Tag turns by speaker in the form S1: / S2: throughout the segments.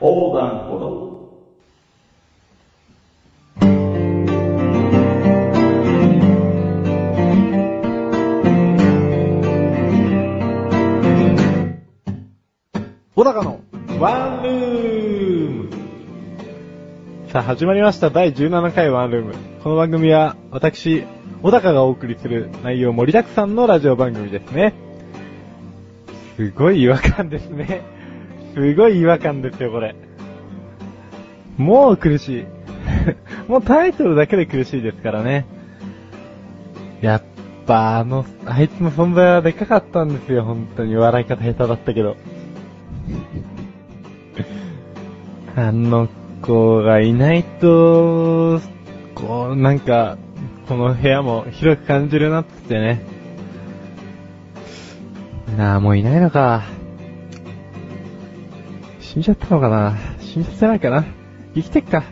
S1: 横断歩道。
S2: 小高のワンルームさあ始まりました第17回ワンルーム。この番組は私、小高がお送りする内容盛りだくさんのラジオ番組ですね。すごい違和感ですね。すごい違和感ですよ、これ。もう苦しい。もうタイトルだけで苦しいですからね。やっぱあの、あいつの存在はでかかったんですよ、本当に。笑い方下手だったけど。あの子がいないと、こう、なんか、この部屋も広く感じるなってね。なあ、もういないのか。死んじゃったのかな？死んじゃってないかな？生きてっか？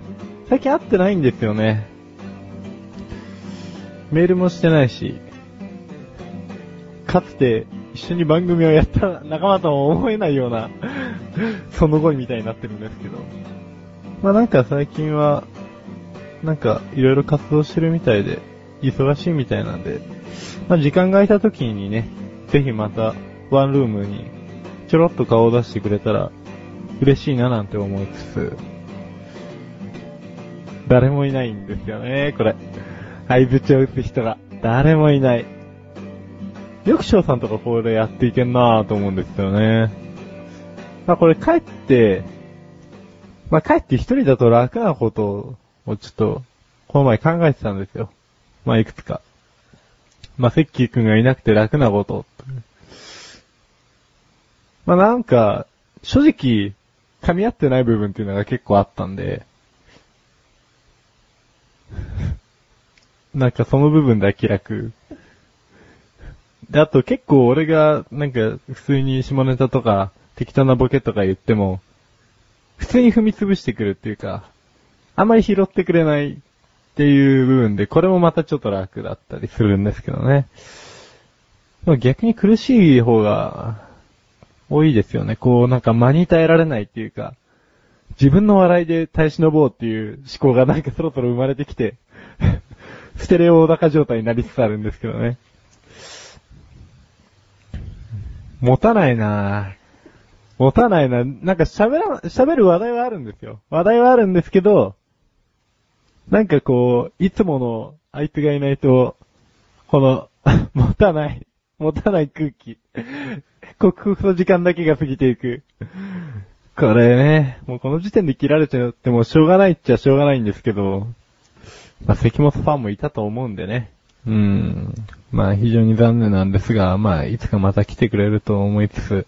S2: 最近会ってないんですよね。メールもしてないし、かつて一緒に番組をやった仲間とも思えないような、その後みたいになってるんですけど。まあなんか最近は、なんかいろいろ活動してるみたいで、忙しいみたいなんで、まあ時間が空いた時にね、ぜひまたワンルームにちょろっと顔を出してくれたら嬉しいななんて思いつつ、誰もいないんですよね、これ。相槌を打つ人が。誰もいない。よく翔さんとかこれやっていけんなぁと思うんですよね。まあこれ帰って、まあ帰って一人だと楽なことをちょっと、この前考えてたんですよ。まあいくつか。まあセッキーくんがいなくて楽なこと。まあなんか、正直、噛み合ってない部分っていうのが結構あったんで、なんかその部分だけ楽。で、あと結構俺が、なんか普通に下ネタとか適当なボケとか言っても、普通に踏み潰してくるっていうか、あんまり拾ってくれないっていう部分で、これもまたちょっと楽だったりするんですけどね。逆に苦しい方が多いですよね。こうなんか間に耐えられないっていうか、自分の笑いで耐え忍ぼうっていう思考がなんかそろそろ生まれてきて、ステレオ高状態になりつつあるんですけどね。持たないなぁ。持たないな。なんか喋ら、喋る話題はあるんですよ。話題はあるんですけど、なんかこう、いつものあいつがいないと、この、持たない、持たない空気。克服の時間だけが過ぎていく。これね、もうこの時点で切られちゃってもしょうがないっちゃしょうがないんですけど、まあ、関本ファンもいたと思うんでね。うん。まあ、非常に残念なんですが、まあ、いつかまた来てくれると思いつつ、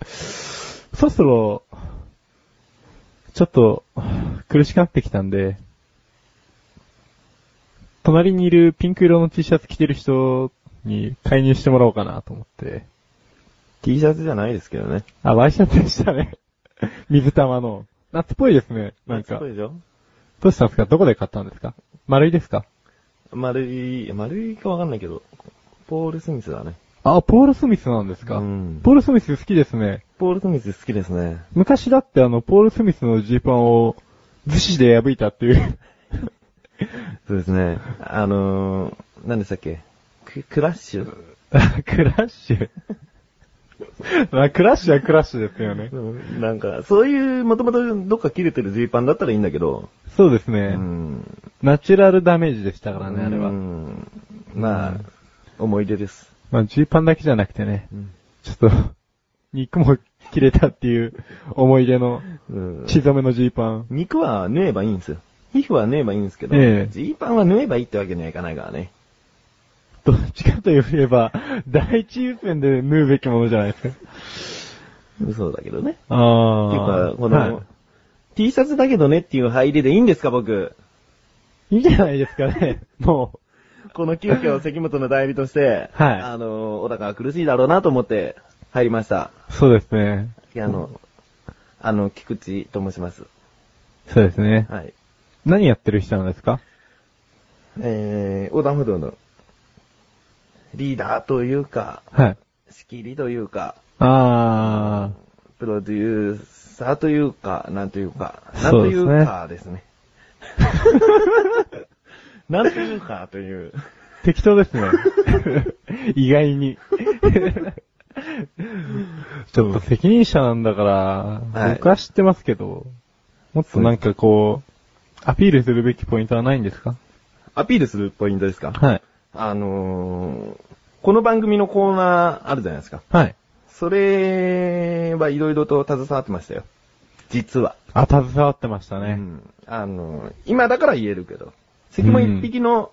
S2: そろそろ、ちょっと、苦しくなってきたんで、隣にいるピンク色の T シャツ着てる人に介入してもらおうかなと思って。
S3: T シャツじゃないですけどね。
S2: あ、ワイシャツでしたね。水玉の。夏っぽいですね。なんか
S3: そう。でしょ？
S2: どうしたんですか？どこで買ったんですか？丸いですか？
S3: 丸い、丸いかわかんないけど、ポール・スミスだね。
S2: あ、ポール・スミスなんですか、
S3: うん
S2: ポール・スミス好きですね。
S3: ポール・スミス好きですね。
S2: 昔だってあの、ポール・スミスのジーパンを、寿司で破いたっていう。
S3: そうですね。あのー、何でしたっけ？ククラッシュ
S2: クラッシュ？まあ、クラッシュはクラッシュですよね。
S3: うんなんか、そういう、もともとどっか切れてるジーパンだったらいいんだけど、う
S2: そうですね。
S3: ん。
S2: ナチュラルダメージでしたからね、あれは。
S3: うんまあ、思い出です。
S2: まあ、ジーパンだけじゃなくてね、
S3: うん
S2: ちょっと、肉も切れたっていう思い出の
S3: うん
S2: 血染めのジーパン。
S3: 肉は縫えばいいんですよ。皮膚は縫えばいいんですけど、
S2: ええ
S3: ジーパンは縫えばいいってわけにはいかないからね。
S2: どっちかといえば、第一優先で縫うべきものじゃないですか。
S3: そうだけどね。
S2: あ
S3: っていうか、この、
S2: は
S3: T シャツだけどねっていう入りでいいんですか、僕。
S2: い。いじゃないですかね。も
S3: この急遽関本の代理として、
S2: はい
S3: あの、小高は苦しいだろうなと思って入りました。
S2: う、そうですね。
S3: あの、あの、菊池と申します。
S2: そうですね。
S3: はい。
S2: 何やってる人なんですか？
S3: えー、横断歩道のリーダーというか、
S2: はい。
S3: 仕切りというか、
S2: あ
S3: プロデューさというか、なんというか、なんというかですね。なんというかという。
S2: 適当ですね。意外に。ちょっと責任者なんだから、
S3: はい
S2: 僕は知ってますけど、もっとなんかこう、アピールするべきポイントはないんですか？
S3: アピールするポイントですか？
S2: はい。
S3: あのー、この番組のコーナーあるじゃないですか。
S2: はい。
S3: それはいろいろと携わってましたよ。実は。
S2: あ、携わってましたね。
S3: うん。あのー、今だから言えるけど。関も一匹の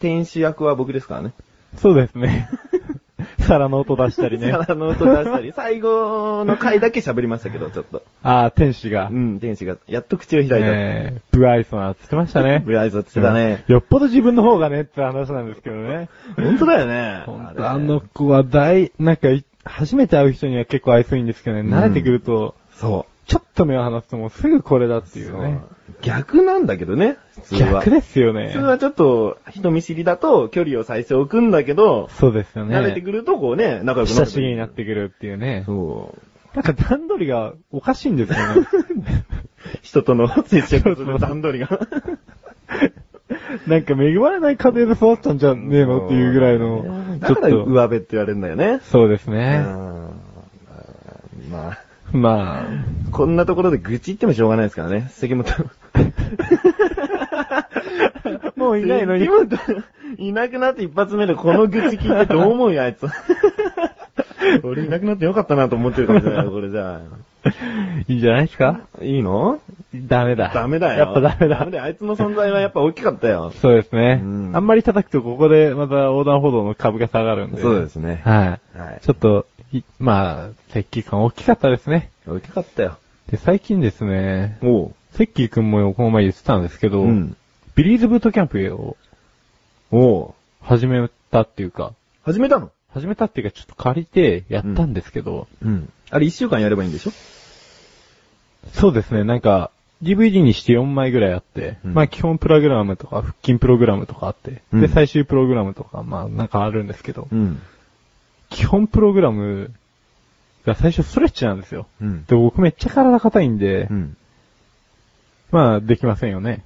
S3: 天使役は僕ですからね。
S2: そうですね。皿の音出したりね。
S3: 皿の音出したり、最後の回だけ喋りましたけど、ちょっと。
S2: あ、天使が
S3: う。ん、天使が、やっと口を開いた。
S2: えー、ブアイソナーって言ってましたね。
S3: ブライズって言ってたね。
S2: うんよっぽど自分の方がねって話なんですけどね。
S3: 本当だよね。れ
S2: ほんと、あの子は大、なんかい、初めて会う人には結構愛想いいんですけどね、
S3: ん
S2: 慣れてくると、
S3: そ。
S2: ちょっと目を離すともうすぐこれだっていううね。
S3: 逆なんだけどね、普通は。
S2: 逆ですよね
S3: 普通。はちょっと、人見知りだと距離を最初置くんだけど、
S2: そうですよね。
S3: 慣れてくるとこうね、仲良くな
S2: 親しげになってくるっていうね。
S3: そう。
S2: なんか段取りがおかしいんですよね。
S3: 人との接触する 段取りが。
S2: なんか恵まれない家庭で育ったんじゃねえのっていうぐらいの、ち
S3: だから
S2: ょっと、
S3: 上辺って言われるんだよね。
S2: そうです
S3: う
S2: ね。
S3: んまあ、
S2: まあ、
S3: こんなところで愚痴言ってもしょうがないですからね。関本。
S2: もういないのに
S3: 関。本、いなくなって一発目でこの愚痴聞いてどう思うよ、あいつ。俺いなくなってよかったなと思ってるかもしれない、これじゃ
S2: いいんじゃないですか？
S3: あ。いいの？
S2: ダメだ。
S3: ダメだよ。
S2: やっぱダメだ。
S3: ダメだよ。あいつの存在はやっぱ大きかったよ。
S2: そうですね。
S3: うん
S2: あんまり叩くとここでまた横断歩道の株が下がるんで。
S3: そうですね
S2: はい。
S3: はい
S2: ちょっと、いまあ、石器感大きかったですね。
S3: 大きかったよ。
S2: で、最近ですね、
S3: おう。
S2: セッキーくんもこの前言ってたんですけど、
S3: うん。
S2: ビリーズブートキャンプを
S3: おう。
S2: 始めたっていうか、
S3: 始めたの？
S2: 始めたっていうかちょっと借りてやったんですけど、
S3: うん。あれ一週間やればいいんでしょ？
S2: そうですね、なんか、DVD にして4枚ぐらいあって、
S3: うん
S2: まあ基本プログラムとか腹筋プログラムとかあって、
S3: うん
S2: で最終プログラムとかまあなんかあるんですけど、
S3: うん。
S2: 基本プログラムが最初ストレッチなんですよ。
S3: うん。
S2: で、僕めっちゃ体硬いんで、
S3: うん。
S2: まあできませんよね。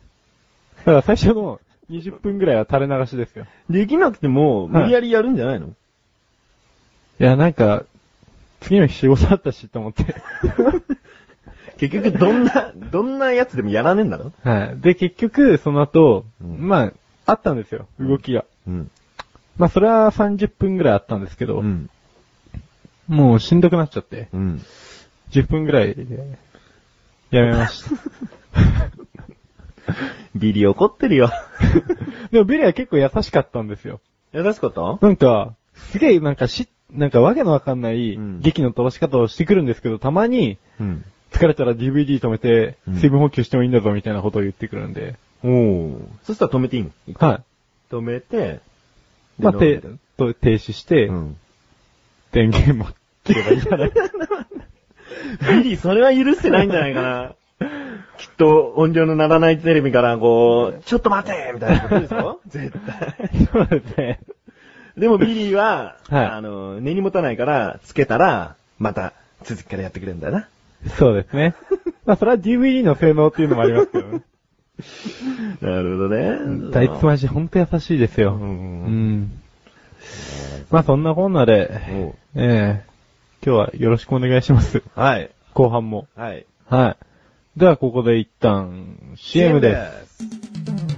S2: だから最初の20分ぐらいは垂れ流しですよ。
S3: できなくても、無理やりやるんじゃないの、
S2: いや、なんか、次の日仕事だったしと思って。
S3: 結局どんな、どんなやつでもやらねえんだろ？
S2: はい。で、結局、その後、
S3: うん
S2: まあ、あったんですよ、動きが。
S3: うん。
S2: まあ、それは30分ぐらいあったんですけど、
S3: うん。
S2: もうしんどくなっちゃって、
S3: うん。
S2: 10分ぐらいで、やめました。
S3: ビリ怒ってるよ。
S2: でもビリは結構優しかったんですよ。
S3: 優しかった？
S2: なんか、すげえなんかし、なんかわけのわかんない
S3: うん
S2: 劇の飛ばし方をしてくるんですけど、たまに
S3: うん。
S2: 疲れたら DVD 止めて
S3: うん、
S2: 水分補給してもいいんだぞみたいなことを言ってくるんで、
S3: おー。そしたら止めていいの？
S2: はい。
S3: 止めて、
S2: まあ、
S3: で
S2: て、と停止して、
S3: うん。
S2: 電源も切ればいいんじゃない？
S3: ビリー、それは許してないんじゃないかな。きっと、音量の鳴らないテレビから、こう、ちょっと待てみたいなことでしょ 絶対。
S2: そうですね。
S3: でもビリーは、
S2: はい
S3: あの、根に持たないから、つけたら、また、続きからやってくれるんだよな。
S2: そうですね。まあ、それは DVD の性能っていうのもありますけどね。
S3: なるほどね。
S2: あいつマジほんと優しいですよ。
S3: う
S2: うんん。まあ、そんなこんなで、ええ今日はよろしくお願いします。
S3: はい。
S2: 後半も。
S3: はい。
S2: はい。では、ここで一旦、CM です。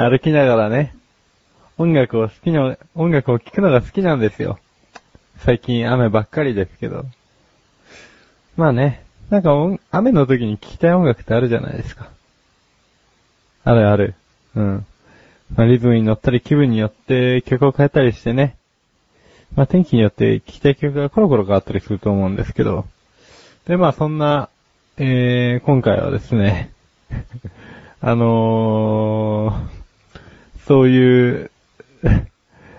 S2: 歩きながらね、音楽を好きな、音楽を聴くのが好きなんですよ。最近雨ばっかりですけど。まあね、なんか雨の時に聴きたい音楽ってあるじゃないですか。あるある。うん。まあ、リズムに乗ったり気分によって曲を変えたりしてね。まあ天気によって聞きたい曲がコロコロ変わったりすると思うんですけど、でまあそんな、えー、今回はですね、あのー、そういう、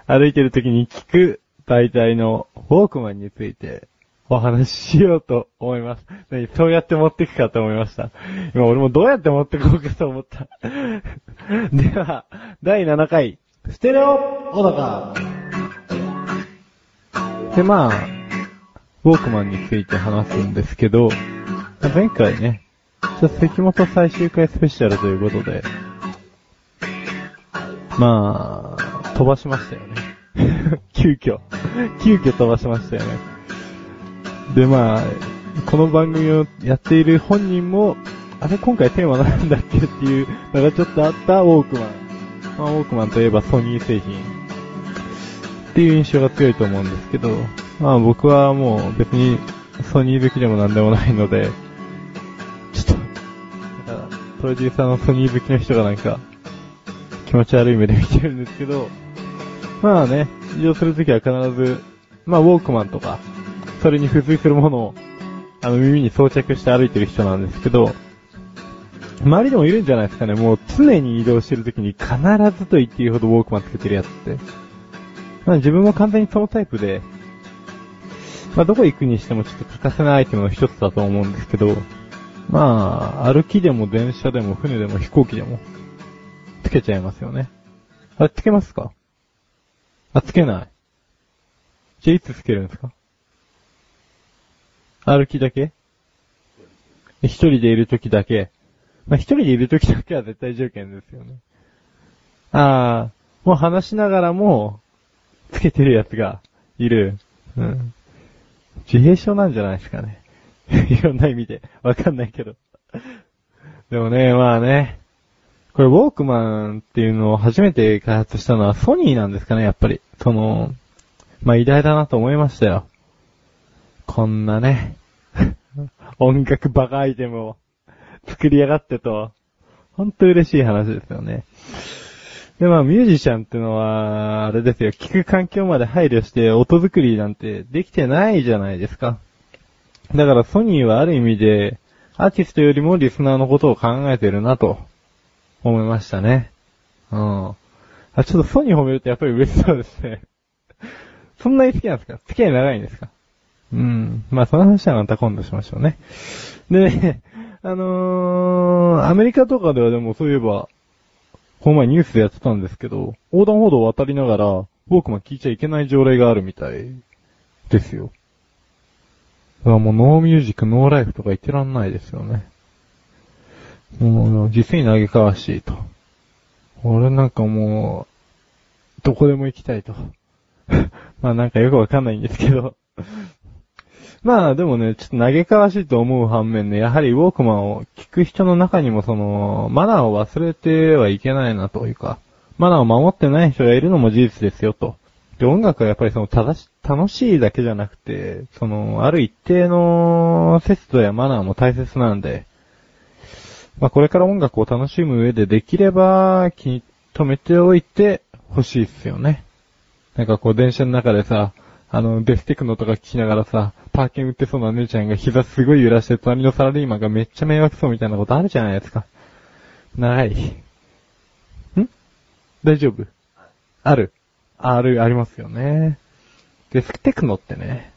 S2: 歩いてる時に聞く媒体のウォークマンについてお話ししようと思います。何そうやって持っていくかと思いました。今俺もどうやって持ってこうかと思った。では、第7回、ステレオ小高。で、まあ、ウォークマンについて話すんですけど、前回ね、ちょっと関本最終回スペシャルということで、まあ、飛ばしましたよね。急遽。急遽飛ばしましたよね。で、まあ、この番組をやっている本人も、あれ今回テーマなんだっけっていうのがちょっとあったウォークマン。まあ、ウォークマンといえばソニー製品。っていう印象が強いと思うんですけど、まあ僕はもう別にソニー好きでもなんでもないので、ちょっと、プロデューサーのソニー好きの人がなんか、気持ち悪い目で見てるんですけど、まあね、移動するときは必ず、まあウォークマンとか、それに付随するものを、あの耳に装着して歩いてる人なんですけど、周りでもいるんじゃないですかね。もう常に移動してるときに必ずと言っていいほどウォークマンつけてるやつって。まあ自分も完全にそのタイプで、まあどこ行くにしてもちょっと欠かせないアイテムの一つだと思うんですけど、まあ、歩きでも電車でも船でも飛行機でも、けちゃいますよね。あれ、つけますか？あ、つけない。じゃあいつつけるんですか？歩きだけ？一人でいるときだけ？まあ、一人でいるときだけは絶対条件ですよね。ああ、もう話しながらも、つけてるやつがいる。うん。自閉症なんじゃないですかね。いろんな意味で。わかんないけど。でもね、まあね。これ、ウォークマンっていうのを初めて開発したのはソニーなんですかね、やっぱり。その、まあ偉大だなと思いましたよ。こんなね、音楽バカアイテムを作りやがってと、ほんと嬉しい話ですよね。で、まあ、ミュージシャンっていうのは、あれですよ、聞く環境まで配慮して音作りなんてできてないじゃないですか。だからソニーはある意味で、アーティストよりもリスナーのことを考えてるなと、思いましたね。うん。あ、ちょっとソニー褒めるとやっぱり嬉しそうですね。そんなに好きなんですか？付き合い長いんですか？うん。まあ、その話はまた今度しましょうね。で、あのー、アメリカとかではでもそういえば、この前ニュースでやってたんですけど、横断歩道を渡りながら、ウォークマン聞いちゃいけない条例があるみたいですよ。だからもうノーミュージック、ノーライフとか言ってらんないですよね。もう、実に嘆かわしいと。俺なんかもう、どこでも行きたいと。まあなんかよくわかんないんですけど。まあでもね、ちょっと嘆かわしいと思う反面ね、やはりウォークマンを聞く人の中にもその、マナーを忘れてはいけないなというか、マナーを守ってない人がいるのも事実ですよと。で、音楽はやっぱりその、ただし、楽しいだけじゃなくて、その、ある一定の節度やマナーも大切なんで、まあこれから音楽を楽しむ上でできれば気に留めておいて欲しいっすよね。なんかこう電車の中でさ、あの、デステクノとか聞きながらさ、パーケン売ってそうな姉ちゃんが膝すごい揺らして隣のサラリーマンがめっちゃ迷惑そうみたいなことあるじゃないですか。ない。ん？大丈夫？ある。ある、ありますよね。デステクノってね、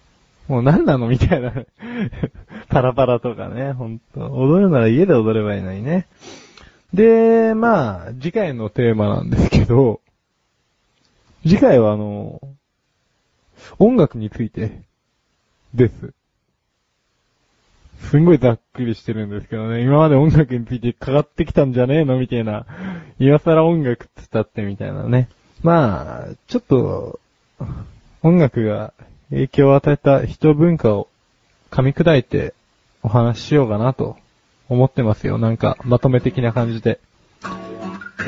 S2: もう何なのみたいな。パラパラとかね、ほんと。踊るなら家で踊ればいいのにね。で、まあ、次回のテーマなんですけど、次回はあの、音楽について、です。すんごいざっくりしてるんですけどね、今まで音楽についてかかってきたんじゃねえのみたいな、今更音楽つったってみたいなね。まあ、ちょっと、音楽が影響を与えた人文化を噛み砕いてお話ししようかなと思ってますよ。なんか、まとめ的な感じで。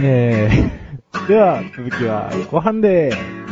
S2: えー、では、続きは後半でーす。